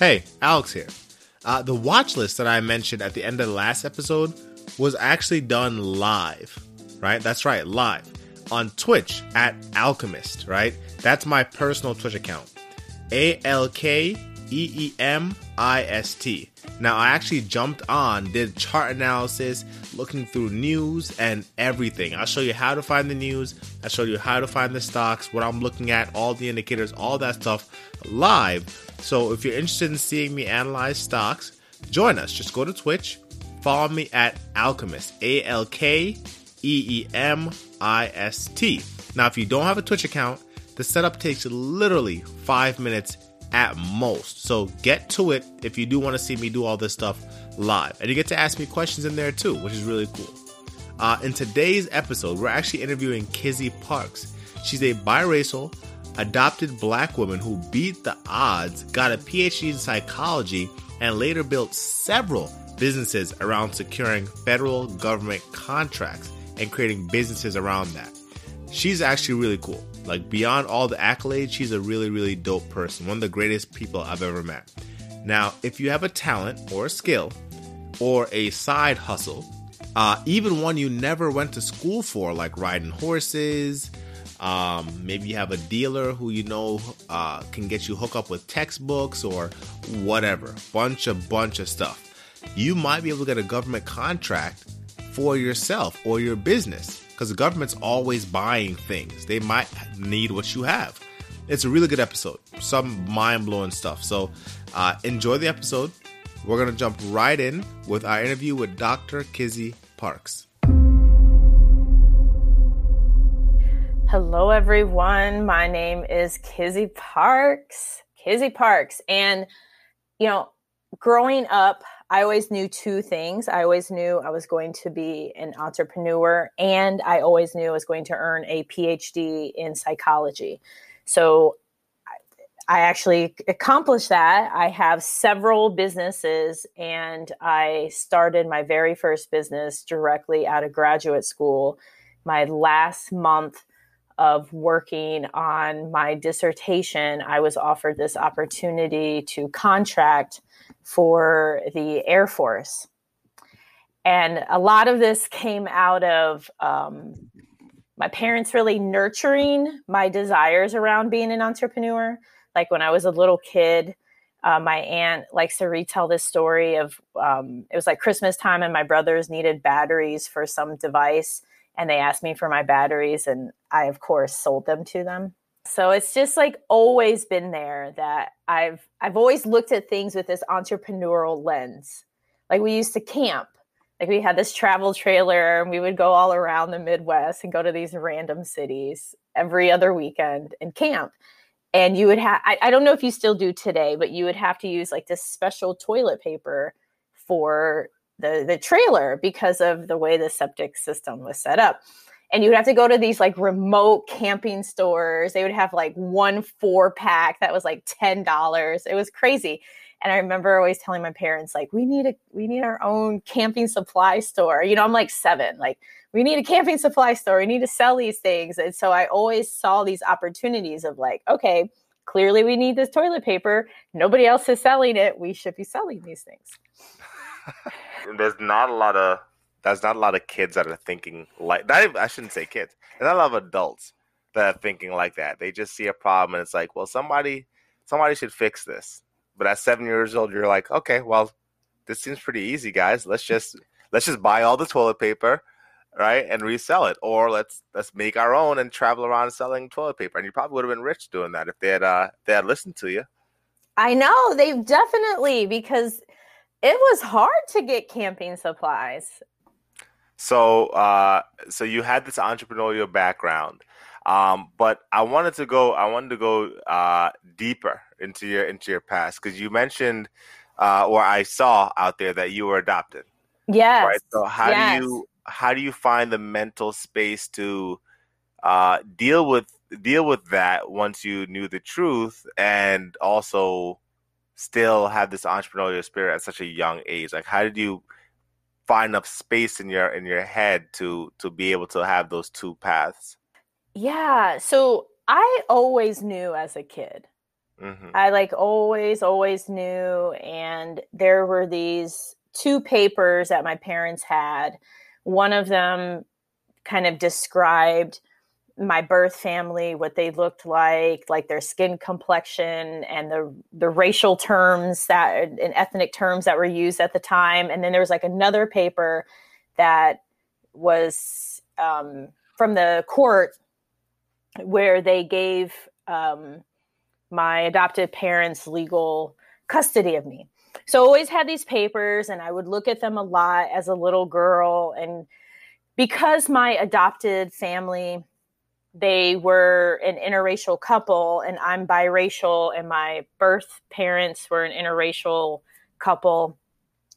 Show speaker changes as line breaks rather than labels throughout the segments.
Hey, Alex here. Uh, the watch list that I mentioned at the end of the last episode was actually done live, right? That's right, live on Twitch at Alkeemist, right? That's my personal Twitch account. A L K E E M I S T. Now, I actually jumped on, did chart analysis, looking through news and everything. I'll show you how to find the news, I'll show you how to find the stocks, what I'm looking at, all the indicators, all that stuff live. So, if you're interested in seeing me analyze stocks, join us. Just go to Twitch, follow me at Alkeemist, A L K E E M I S T. Now, if you don't have a Twitch account, the setup takes literally five minutes at most. So get to it if you do want to see me do all this stuff live. And you get to ask me questions in there too, which is really cool. Uh, in today's episode, we're actually interviewing Kizzy Parks. She's a biracial, adopted black woman who beat the odds, got a PhD in psychology, and later built several businesses around securing federal government contracts and creating businesses around that. She's actually really cool. Like beyond all the accolades, she's a really, really dope person. One of the greatest people I've ever met. Now, if you have a talent or a skill or a side hustle, uh, even one you never went to school for, like riding horses, um, maybe you have a dealer who you know uh, can get you hook up with textbooks or whatever, bunch of bunch of stuff. You might be able to get a government contract for yourself or your business because the government's always buying things. They might need what you have. It's a really good episode, some mind blowing stuff. So uh, enjoy the episode. We're going to jump right in with our interview with Dr. Kizzy Parks.
Hello, everyone. My name is Kizzy Parks. Kizzy Parks. And, you know, growing up, I always knew two things. I always knew I was going to be an entrepreneur, and I always knew I was going to earn a PhD in psychology. So I actually accomplished that. I have several businesses, and I started my very first business directly out of graduate school. My last month of working on my dissertation, I was offered this opportunity to contract for the Air Force. And a lot of this came out of um, my parents really nurturing my desires around being an entrepreneur. Like when I was a little kid, uh, my aunt likes to retell this story of um, it was like Christmas time, and my brothers needed batteries for some device, and they asked me for my batteries, and I, of course, sold them to them. So it's just like always been there that I've I've always looked at things with this entrepreneurial lens. Like we used to camp. Like we had this travel trailer and we would go all around the Midwest and go to these random cities every other weekend and camp. And you would have I, I don't know if you still do today, but you would have to use like this special toilet paper for the the trailer because of the way the septic system was set up and you would have to go to these like remote camping stores. They would have like one four pack that was like ten dollars. It was crazy. And I remember always telling my parents, like, we need a we need our own camping supply store. You know, I'm like seven, like we need a camping supply store. We need to sell these things. And so I always saw these opportunities of like, okay, clearly we need this toilet paper. Nobody else is selling it. We should be selling these things.
There's not a lot of there's not a lot of kids that are thinking like not I shouldn't say kids. There's not a lot of adults that are thinking like that. They just see a problem and it's like, well, somebody somebody should fix this. But at seven years old, you're like, okay, well, this seems pretty easy, guys. Let's just let's just buy all the toilet paper, right, and resell it, or let's let's make our own and travel around selling toilet paper. And you probably would have been rich doing that if they had uh, if they had listened to you.
I know they've definitely because it was hard to get camping supplies.
So, uh, so you had this entrepreneurial background, um, but I wanted to go. I wanted to go uh, deeper into your into your past because you mentioned, uh, or I saw out there that you were adopted.
Yes.
Right. So how yes. do you how do you find the mental space to uh, deal with deal with that once you knew the truth and also still have this entrepreneurial spirit at such a young age? Like, how did you find enough space in your in your head to to be able to have those two paths
yeah so i always knew as a kid Mm-hmm. I like always, always knew. And there were these two papers that my parents had. One of them kind of described my birth family, what they looked like, like their skin complexion and the the racial terms that and ethnic terms that were used at the time. And then there was like another paper that was um, from the court where they gave um, my adopted parents legal custody of me. So I always had these papers and I would look at them a lot as a little girl. And because my adopted family, they were an interracial couple and I'm biracial and my birth parents were an interracial couple,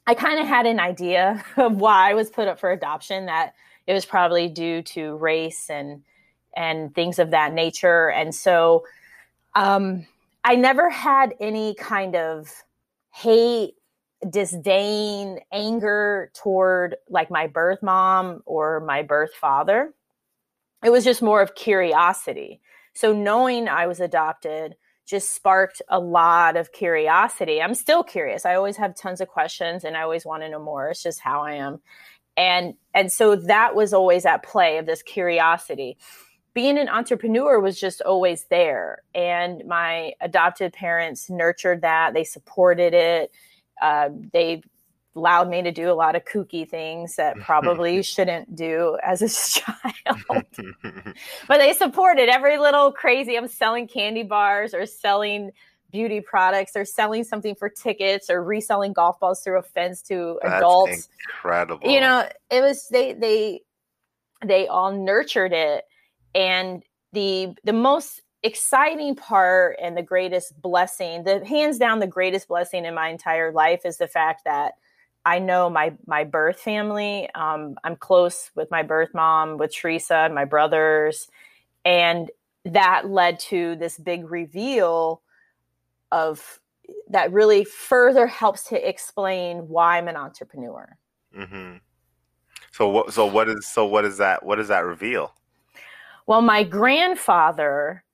I kind of had an idea of why I was put up for adoption that it was probably due to race and and things of that nature. And so um, I never had any kind of hate, disdain, anger toward like my birth mom or my birth father. It was just more of curiosity. So knowing I was adopted just sparked a lot of curiosity. I'm still curious. I always have tons of questions and I always want to know more. It's just how I am. And and so that was always at play of this curiosity being an entrepreneur was just always there. And my adopted parents nurtured that, they supported it. Uh, they allowed me to do a lot of kooky things that probably shouldn't do as a child. but they supported every little crazy. I'm selling candy bars or selling beauty products or selling something for tickets or reselling golf balls through a fence to That's adults.
Incredible.
You know, it was they they they all nurtured it and the the most exciting part and the greatest blessing, the hands down the greatest blessing in my entire life is the fact that I know my my birth family. Um, I'm close with my birth mom, with Teresa, and my brothers, and that led to this big reveal of that really further helps to explain why I'm an entrepreneur.
Mm-hmm. So what? So what is? So what is that? What does that reveal?
Well, my grandfather,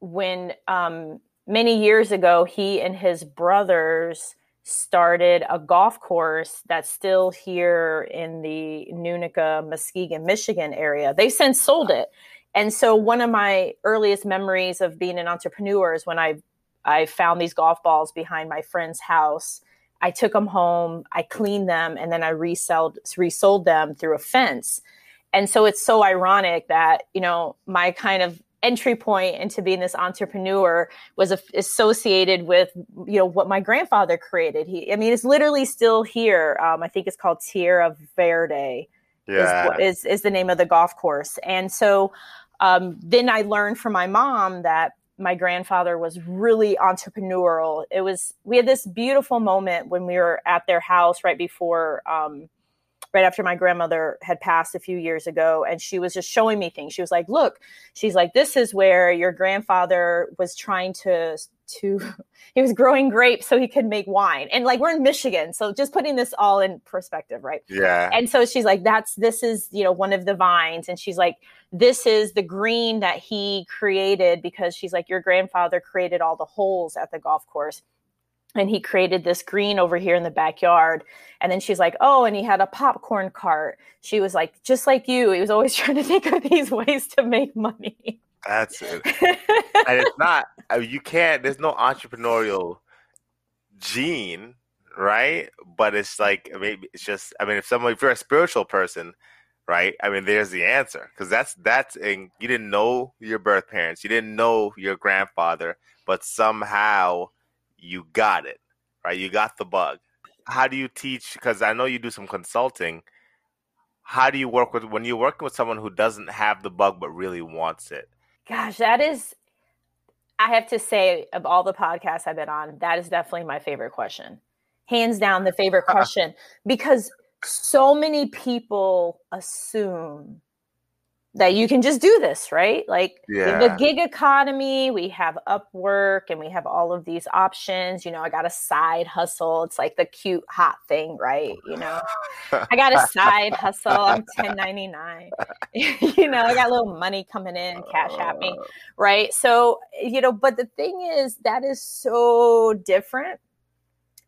when um, many years ago, he and his brothers started a golf course that's still here in the Nunica, Muskegon, Michigan area. They've since sold it. And so one of my earliest memories of being an entrepreneur is when I I found these golf balls behind my friend's house. I took them home, I cleaned them, and then I resold resold them through a fence. And so it's so ironic that, you know, my kind of entry point into being this entrepreneur was associated with you know what my grandfather created. He i mean it's literally still here. Um, i think it's called Terra Verde yeah. is, is, is the name of the golf course. And so um, then i learned from my mom that my grandfather was really entrepreneurial. It was we had this beautiful moment when we were at their house right before um, right after my grandmother had passed a few years ago and she was just showing me things. She was like look she's like this is where your grandfather was trying to to he was growing grapes so he could make wine. And like we're in michigan so just putting this all in perspective right?
Yeah.
And so she's like that's this is you know one of the vines. And she's like this is the green that he created because she's like your grandfather created all the holes at the golf course and he created this green over here in the backyard. And then she's like oh and he had a popcorn cart. She was like just like you. He was always trying to think of these ways to make money.
That's it. And it's not uh, you can't there's no entrepreneurial gene right? But it's like maybe it's just i mean if someone if you're a spiritual person right i mean there's the answer. Because that's that's and you didn't know your birth parents you didn't know your grandfather but somehow you got it, right? You got the bug. How do you teach? Because I know you do some consulting. How do you work with when you're working with someone who doesn't have the bug but really wants it?
Gosh, that is, I have to say, of all the podcasts I've been on, that is definitely my favorite question. Hands down, the favorite question because so many people assume that you can just do this, right? Like
Yeah.
the gig economy, we have Upwork and we have all of these options. You know, I got a side hustle. It's like the cute hot thing, right? You know, I got a side hustle. I'm 1099. you know, I got a little money coming in, cash at me, uh. right? So, you know, but the thing is, that is so different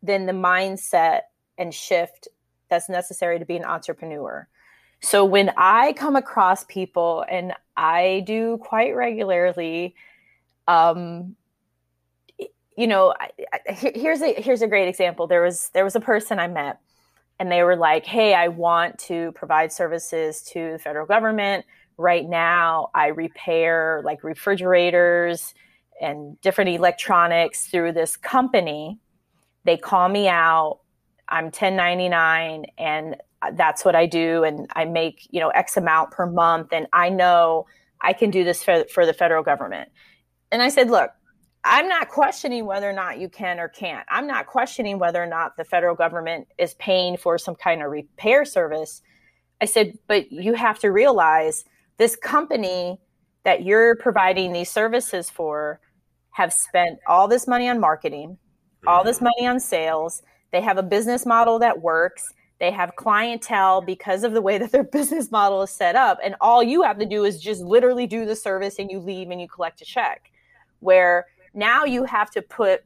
than the mindset and shift that's necessary to be an entrepreneur. So when I come across people, and I do quite regularly, um, you know, here's a here's a great example. There was there was a person I met, and they were like, "Hey, I want to provide services to the federal government. Right now, I repair like refrigerators and different electronics through this company. They call me out. I'm 1099, and Uh, that's what I do, and I make you know X amount per month, and I know I can do this for for the federal government." And I said, "Look." I'm not questioning whether or not you can or can't. I'm not questioning whether or not the federal government is paying for some kind of repair service. I said, but you have to realize this company that you're providing these services for have spent all this money on marketing, all this mm-hmm. money on sales. They have a business model that works. They have clientele because of the way that their business model is set up. And all you have to do is just literally do the service and you leave and you collect a check. Where now you have to put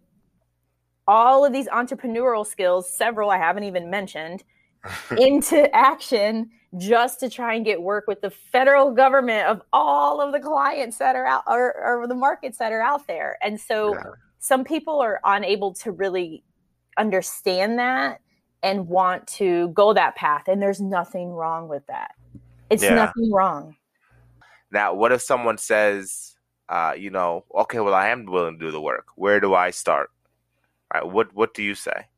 all of these entrepreneurial skills, several I haven't even mentioned, into action just to try and get work with the federal government of all of the clients that are out or, or the markets that are out there. And so
Yeah.
some people are unable to really understand that and want to go that path. And there's nothing wrong with that. It's
Yeah.
nothing wrong.
Now, what if someone says, uh, you know, okay, well, I am willing to do the work. Where do I start? All right, what what do you say?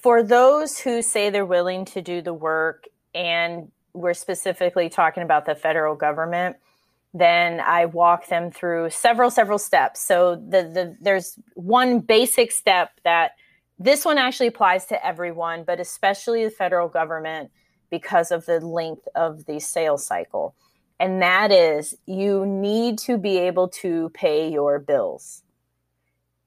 for those who say they're willing to do the work and we're specifically talking about the federal government then i walk them through several several steps so the, the there's one basic step that this one actually applies to everyone but especially the federal government because of the length of the sales cycle and that is you need to be able to pay your bills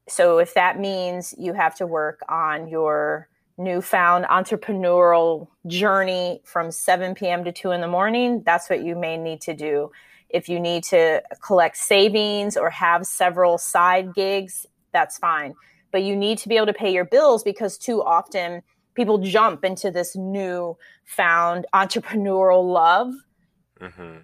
so if that means you have to work on your newfound entrepreneurial journey from 7 p.m. to 2 in the morning, that's what you may need to do. If you need to collect savings or have several side gigs, that's fine. But you need to be able to pay your bills because too often people jump into this new found entrepreneurial love
hmm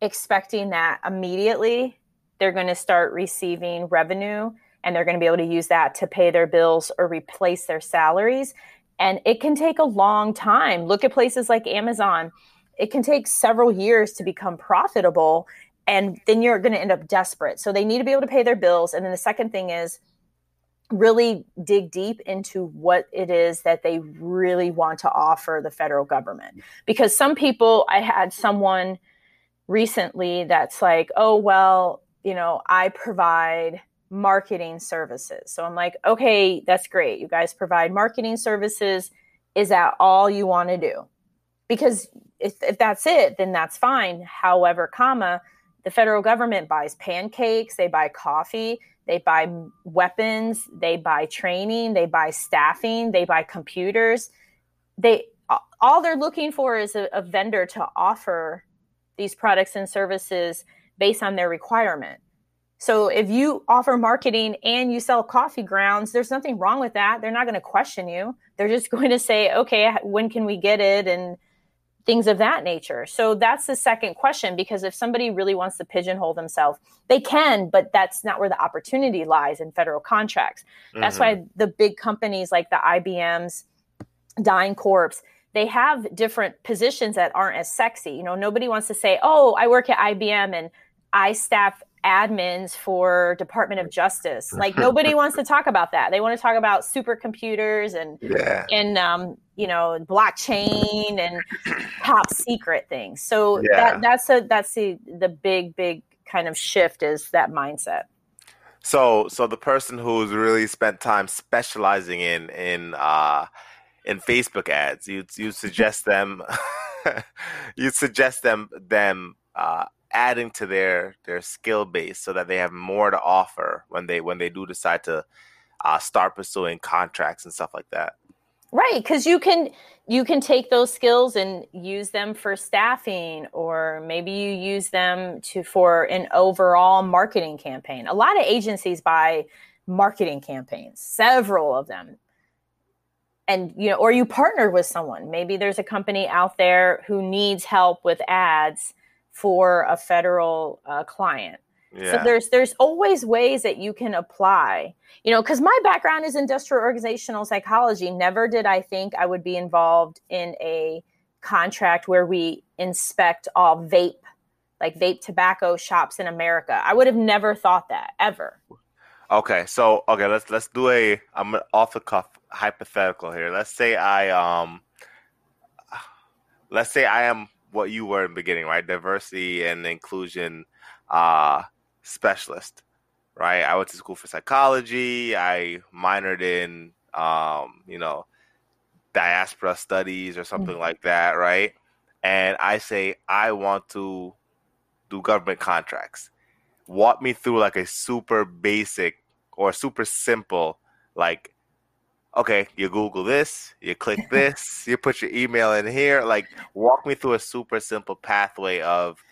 expecting that immediately they're going to start receiving revenue and they're going to be able to use that to pay their bills or replace their salaries. And it can take a long time. Look at places like Amazon. It can take several years to become profitable. And then you're going to end up desperate. So they need to be able to pay their bills. And then the second thing is really dig deep into what it is that they really want to offer the federal government. Because some people, I had someone recently that's like, oh, well, you know, I provide marketing services. So I'm like, okay, that's great. You guys provide marketing services. Is that all you want to do? Because if, if that's it, then that's fine. However, comma, the federal government buys pancakes, they buy coffee, they buy weapons, they buy training, they buy staffing, they buy computers. They all they're looking for is a, a vendor to offer these products and services based on their requirement. So if you offer marketing and you sell coffee grounds, there's nothing wrong with that. They're not going to question you. They're just going to say, "Okay, when can we get it?" and things of that nature. So that's the second question because if somebody really wants to pigeonhole themselves, they can, but that's not where the opportunity lies in federal contracts. That's
Mhm.
why the big companies like the IBMs, DynCorp, they have different positions that aren't as sexy. You know, nobody wants to say, "Oh, I work at IBM and I staff admins for Department of Justice." Like nobody wants to talk about that. They want to talk about supercomputers and
Yeah.
and um, you know blockchain and top secret things. So
Yeah.
that that's a that's the the big big kind of shift is that mindset.
So, so the person who's really spent time specializing in in uh, in Facebook ads, you you suggest them
you suggest them them uh, adding to their their skill base so that they have more to offer when they when they do decide to uh, start pursuing contracts and stuff like that.
Right, because you can you can take those skills and use them for staffing, or maybe you use them to for an overall marketing campaign. A lot of agencies buy marketing campaigns, several of them, and you know, or you partner with someone. Maybe there's a company out there who needs help with ads for a federal uh, client yeah. So there's there's always ways that you can apply. You know, because my background is industrial organizational psychology. Never did I think I would be involved in a contract where we inspect all vape, like vape tobacco shops in America. I would have never thought that ever.
Okay, so okay, let's let's do a I'm off the cuff hypothetical here. Let's say I um let's say I am what you were in the beginning, right? Diversity and inclusion uh specialist, right? I went to school for psychology. I minored in, um, you know, diaspora studies or something mm-hmm. like that, right? And I say I want to do government contracts. Walk me through like a super basic or super simple, like, okay, you Google this, you click this, you put your email in here. Like, walk me through a super simple pathway of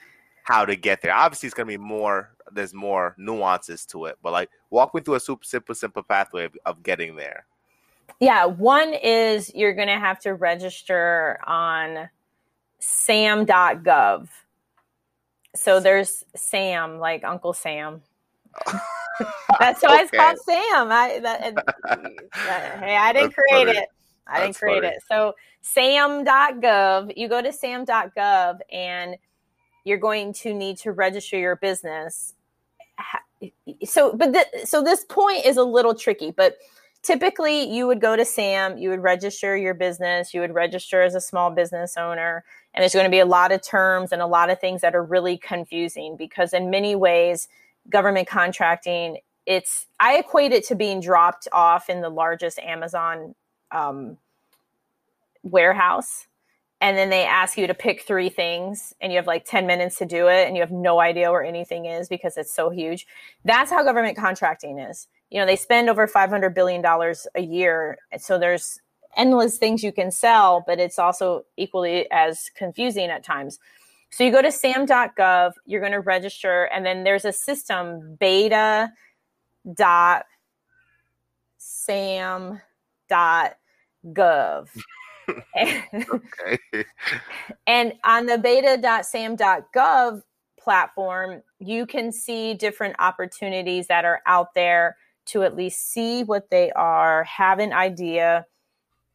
how to get there. Obviously, it's going to be more there's more nuances to it. But like, walk me through a super simple, simple pathway of, of getting there.
Yeah, one is you're going to have to register on sam.gov. So there's Sam, like Uncle Sam. That's why okay. it's called Sam. I that, that, hey, I didn't That's create funny. it. I That's didn't create funny. it. So sam.gov, you go to sam.gov and you're going to need to register your business so but th- so this point is a little tricky but typically you would go to sam you would register your business you would register as a small business owner and there's going to be a lot of terms and a lot of things that are really confusing because in many ways government contracting it's i equate it to being dropped off in the largest amazon um, warehouse. And then they ask you to pick three things and you have like 10 minutes to do it and you have no idea where anything is because it's so huge. That's how government contracting is. You know they spend over 500 billion dollars a year. So there's endless things you can sell but it's also equally as confusing at times so you go to sam.gov you're going to register and then there's a system beta dot sam dot gov okay. and on the beta.sam.gov platform, you can see different opportunities that are out there to at least see what they are, have an idea.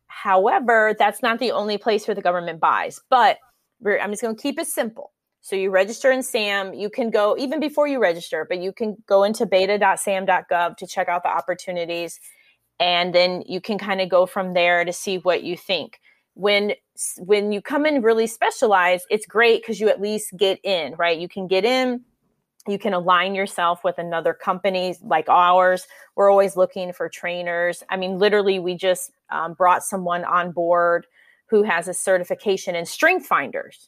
However, that's not the only place where the government buys. But I'm just going to keep it simple. So you register in SAM. You can go even before you register, but you can go into beta.sam.gov to check out the opportunities. And then you can kind of go from there to see what you think when when you come in really specialized it's great because you at least get in right you can get in you can align yourself with another company like ours we're always looking for trainers i mean literally we just um, brought someone on board who has a certification in strength finders.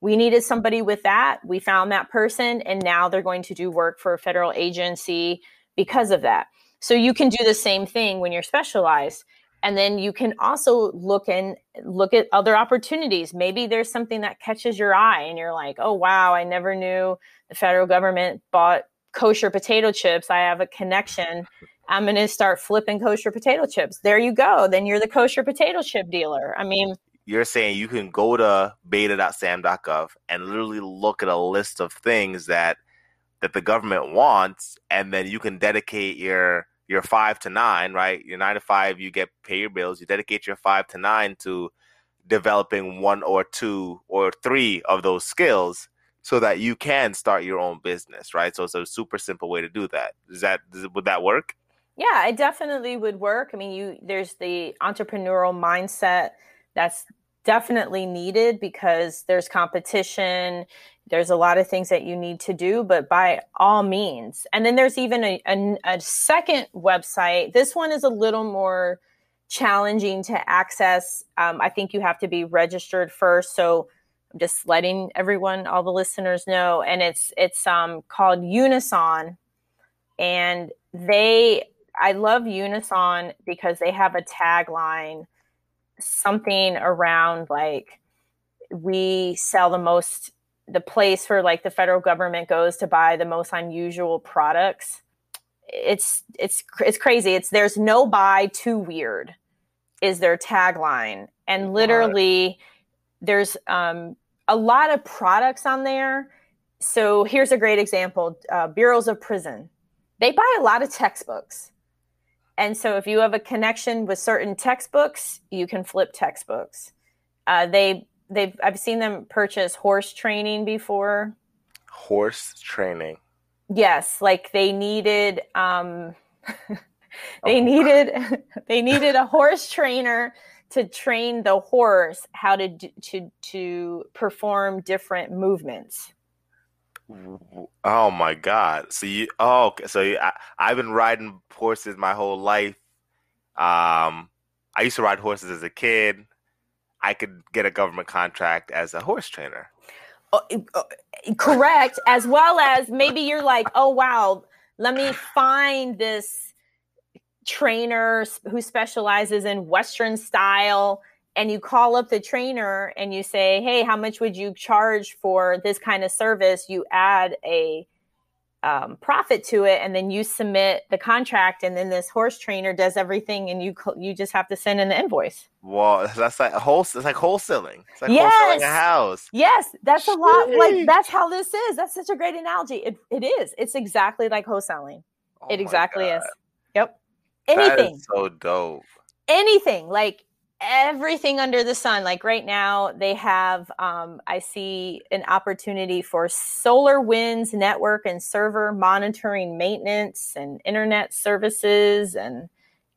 We needed somebody with that. We found that person and now they're going to do work for a federal agency because of that. So you can do the same thing when you're specialized and then you can also look and look at other opportunities. Maybe there's something that catches your eye and you're like oh wow i never knew the federal government bought kosher potato chips. I have a connection i'm going to start flipping kosher potato chips there you go then you're the kosher potato chip dealer i mean
you're saying you can go to beta.sam.gov and literally look at a list of things that that the government wants and then you can dedicate your your five to nine, right? Your nine to five, you get pay your bills. You dedicate your five to nine to developing one or two or three of those skills so that you can start your own business, right? So it's a super simple way to do that. Is that would that work?
Yeah, it definitely would work. I mean, you there's the entrepreneurial mindset that's definitely needed because there's competition there's a lot of things that you need to do but by all means and then there's even a, a, a, second website this one is a little more challenging to access. Um, I think you have to be registered first. So I'm just letting everyone, all the listeners know. And it's it's um, called Unison, and they. I love Unison because they have a tagline, something around like we sell the most the place for like the federal government goes to buy the most unusual products. It's it's it's crazy. It's there's no buy too weird is their tagline. And literally there's um, a lot of products on there. So here's a great example uh, bureaus of prison. They buy a lot of textbooks and so if you have a connection with certain textbooks you can flip textbooks uh, they they've I've seen them purchase horse training before.
Horse training.
Yes, like they needed um they oh. needed they needed a horse trainer to train the horse how to to to perform different movements.
Oh my god! So you oh so you, I, I've been riding horses my whole life. Um, I used to ride horses as a kid. I could get a government contract as a horse trainer.
Uh, uh, correct. As well as maybe you're like, oh, wow, let me find this trainer who specializes in Western style. And you call up the trainer and you say, hey, how much would you charge for this kind of service? You add a um, profit to it, and then you submit the contract, and then this horse trainer does everything, and you you just have to send in the invoice.
Well, that's like a whole. It's like wholesaling. It's like yes. wholesaling a house.
Yes, that's a lot. Like that's how this is. That's such a great analogy. It it is. It's exactly like wholesaling. Oh it exactly God. is. Yep. Anything.
so dope.
Anything like everything under the sun. Like right now they have um, i see an opportunity for SolarWinds network and server monitoring maintenance and internet services and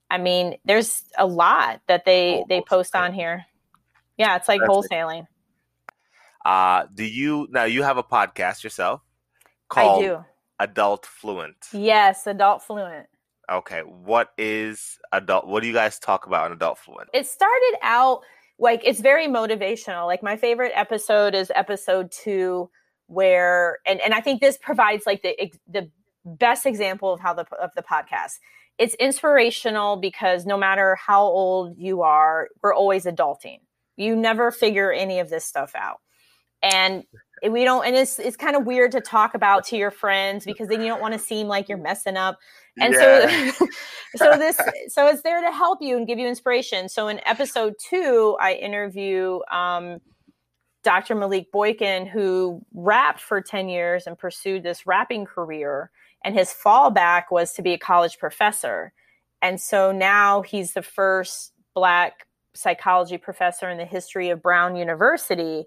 i mean there's a lot that they oh, they post on here. Yeah it's like That's wholesaling.
Uh do you now you have a podcast yourself called
I do.
Adultfluent.
Yes Adultfluent
Okay, what is adult? What do you guys talk about in Adultfluent?
It started out like it's very motivational. Like my favorite episode is episode two, where and and I think this provides like the the best example of how the of the podcast. It's inspirational because no matter how old you are, we're always adulting. You never figure any of this stuff out. And we don't and it's it's kind of weird to talk about to your friends because then you don't want to seem like you're messing up. And yeah. so so this so it's there to help you and give you inspiration. So in episode two i interview um, dr malik boykin who rapped for 10 years and pursued this rapping career. And his fallback was to be a college professor. And so now he's the first black psychology professor in the history of brown university.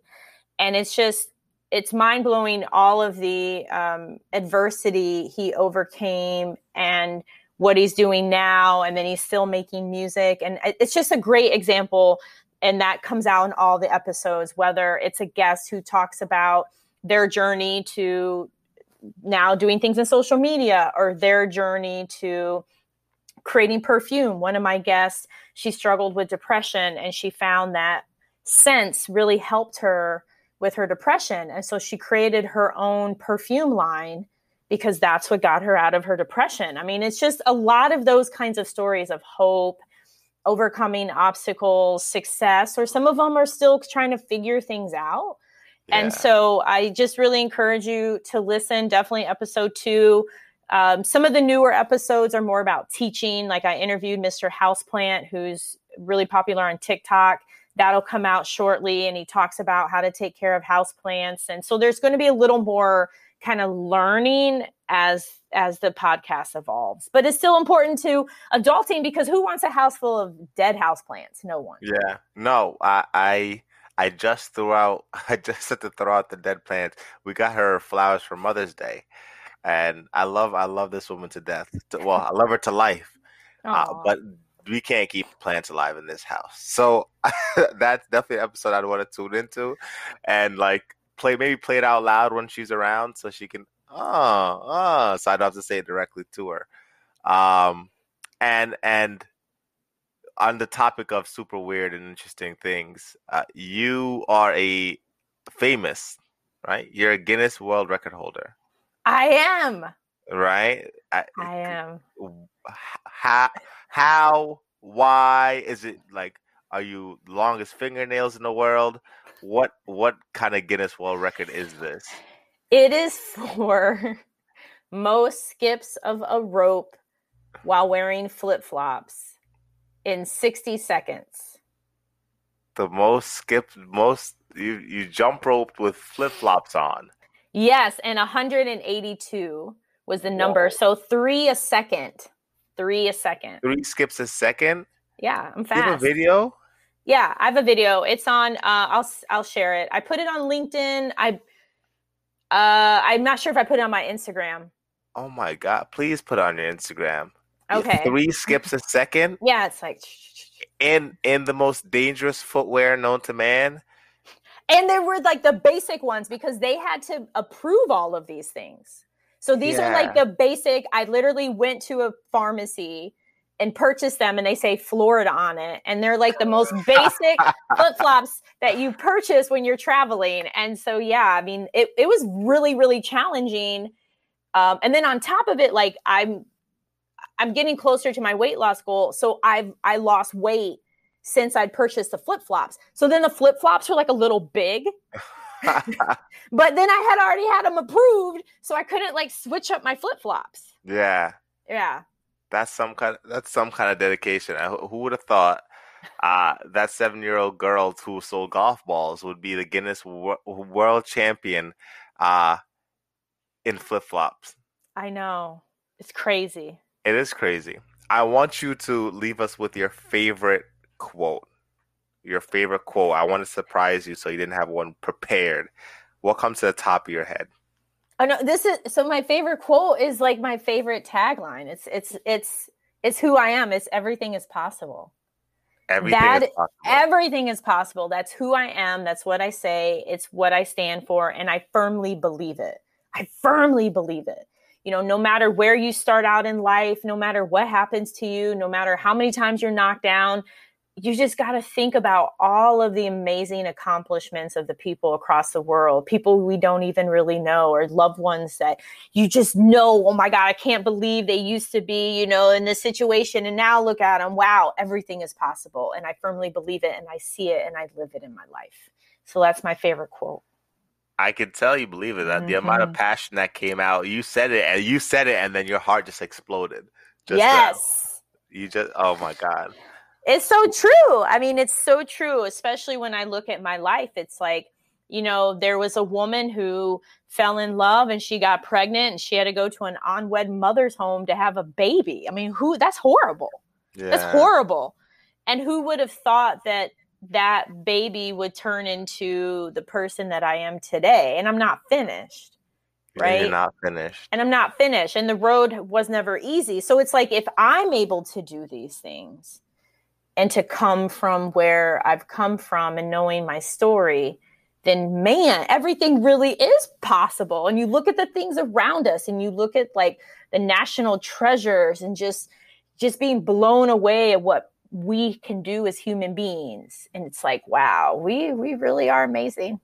And it's just it's mind blowing all of the um, adversity he overcame and what he's doing now. And then he's still making music. And it's just a great example. And that comes out in all the episodes, whether it's a guest who talks about their journey to now doing things in social media or their journey to creating perfume. One of my guests, she struggled with depression and she found that scents really helped her with her depression. And so she created her own perfume line because that's what got her out of her depression. I mean, it's just a lot of those kinds of stories of hope, overcoming obstacles, success, or some of them are still trying to figure things out. Yeah. And so I just really encourage you to listen. Definitely episode two. Um, some of the newer episodes are more about teaching. Like I interviewed Mr. Houseplant, who's really popular on TikTok that'll come out shortly and he talks about how to take care of house plants and so there's going to be a little more kind of learning as as the podcast evolves. But it's still important to adulting because who wants a house full of dead house plants no one.
Yeah. No i i i just threw out i just had to throw out the dead plants. We got her flowers for mother's day. And i love i love this woman to death. Well i love her to life. Uh, but we can't keep plants alive in this house. So that's definitely an episode I'd want to tune into and like play maybe play it out loud when she's around so she can oh oh so I don't have to say it directly to her. Um and and on the topic of super weird and interesting things, uh, you are a famous, right? You're a Guinness World Record holder,
I am.
right? I,
I am.
how how why is it like are you longest fingernails in the world what what kind of guinness world record is this
It is for most skips of a rope while wearing flip flops in 60 seconds.
the most skipped most you you jump roped with flip-flops on
Yes, and 182 was the number. So three a second. Three a second.
three skips a second
Yeah, I'm
Do you have a
fast.
video
Yeah, I have a video. It's on. Uh, I'll I'll share it. I put it on LinkedIn. I. Uh, I'm not sure if I put it on my Instagram.
oh my god please put on your instagram
Okay.
three skips a second
Yeah, it's like.
in in the most dangerous footwear known to man
And there were like the basic ones because they had to approve all of these things. So these are like the basic. I literally went to a pharmacy and purchased them, and they say Florida on it, and they're like the most basic flip flops that you purchase when you're traveling. And so, yeah, I mean, it, it was really, really challenging. Um, and then on top of it, like I'm, I'm getting closer to my weight loss goal. So I've, I lost weight since I'd purchased the flip flops. So then the flip flops were like a little big, but then I had already had them approved. So I couldn't like switch up my flip flops.
yeah
Yeah.
That's some kind. that's some kind of dedication. I, who would have thought uh, that seven-year-old girl who sold golf balls would be the Guinness Wor- World Champion uh, in flip-flops?
I know. It's crazy.
It is crazy. I want you to leave us with your favorite quote. Your favorite quote. I want to surprise you, so you didn't have one prepared. What comes to the top of your head?
Oh no, this is so my favorite quote is like my favorite tagline. It's it's it's it's who I am. It's everything is possible.
Everything
That-
is possible.
Everything is possible. That's who I am. That's what I say. It's what I stand for and I firmly believe it. I firmly believe it. You know, no matter where you start out in life, no matter what happens to you, no matter how many times you're knocked down, you just got to think about all of the amazing accomplishments of the people across the world, people we don't even really know, or loved ones that you just know, oh my God, I can't believe they used to be, you know, in this situation. And now look at them. Wow, everything is possible. And I firmly believe it and I see it and I live it in my life. So that's my favorite quote.
I can tell you believe it. That the amount of
Mhm.
passion that came out, you said it, and you said it, and then your heart just exploded. Just now.
yes.
you just. Oh my god.
It's so true. I mean, it's so true, especially when I look at my life. It's like, you know, there was a woman who fell in love and she got pregnant and she had to go to an unwed mother's home to have a baby. I mean, who that's horrible.
Yeah.
That's horrible. And who would have thought that that baby would turn into the person that I am today? And I'm not finished.
And
right?
You're not finished.
And I'm not finished. And the road was never easy. So it's like if I'm able to do these things and to come from where I've come from and knowing my story, then man, everything really is possible. And you look at the things around us and you look at like the national treasures and just just being blown away at what we can do as human beings. And it's like, wow, we we really are amazing.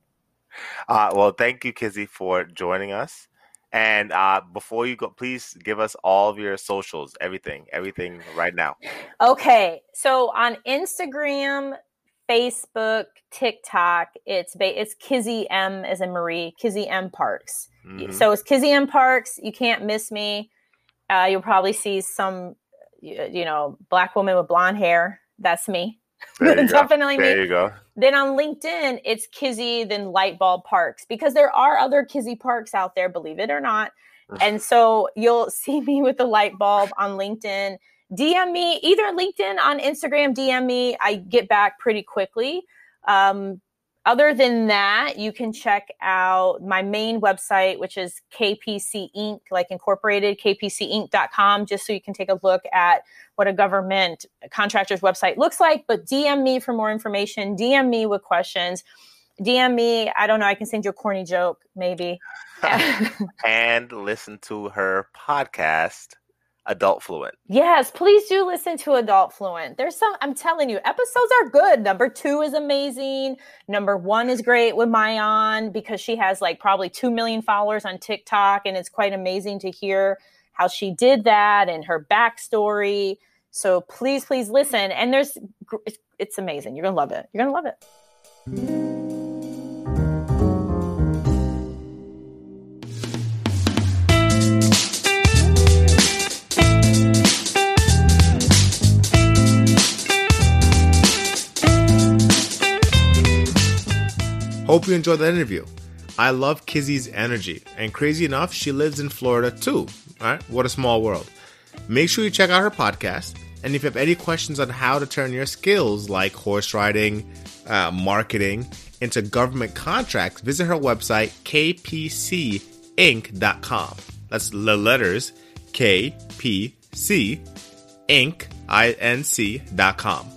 Uh, well, thank you, Kizzy, for joining us. And uh, before you go, please give us all of your socials, everything, everything right now.
Okay, so on Instagram, Facebook, TikTok, it's ba- it's Kizzy M as in Marie, Kizzy M Parks.
Mhm.
So it's Kizzy M Parks. You can't miss me. Uh, you'll probably see some, you, you know, black woman with blonde hair. That's me.
There you go.
Definitely me.
There you go.
Then on LinkedIn, it's Kizzy, then Lightbulb Parks, because there are other Kizzy Parks out there, believe it or not. And so you'll see me with the light bulb on LinkedIn. DM me either LinkedIn on Instagram, DM me. I get back pretty quickly. Um, other than that, you can check out my main website, which is KPC Inc., like incorporated, kpcinc.com, just so you can take a look at what a government contractor's website looks like. But DM me for more information, DM me with questions. DM me. I don't know. I can send you a corny joke, maybe.
and listen to her podcast,
Adultfluent.
Yes, please do listen to Adultfluent. There's some, I'm telling you, episodes are good. Number two is amazing. Number one is great with Mayan because she has like probably 2 million followers on TikTok. And it's quite amazing to hear how she did that and her backstory. So please, please listen. And there's, it's amazing. You're going to love it. You're going to love it.
Hope you enjoyed that interview. I love Kizzy's energy, and crazy enough, she lives in Florida too. All right, what a small world. Make sure you check out her podcast, and if you have any questions on how to turn your skills like horse riding, uh, marketing, into government contracts, visit her website, kpcinc.com. That's the letters KPC Inc. I-N-C.com.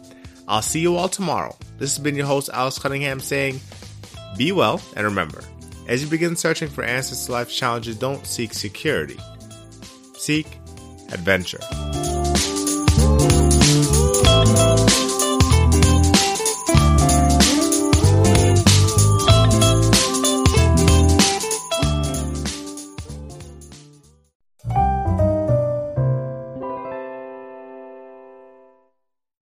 I'll see you all tomorrow. This has been your host, Alice Cunningham, saying, be well, and remember, as you begin searching for answers to life's challenges, don't seek security. Seek adventure.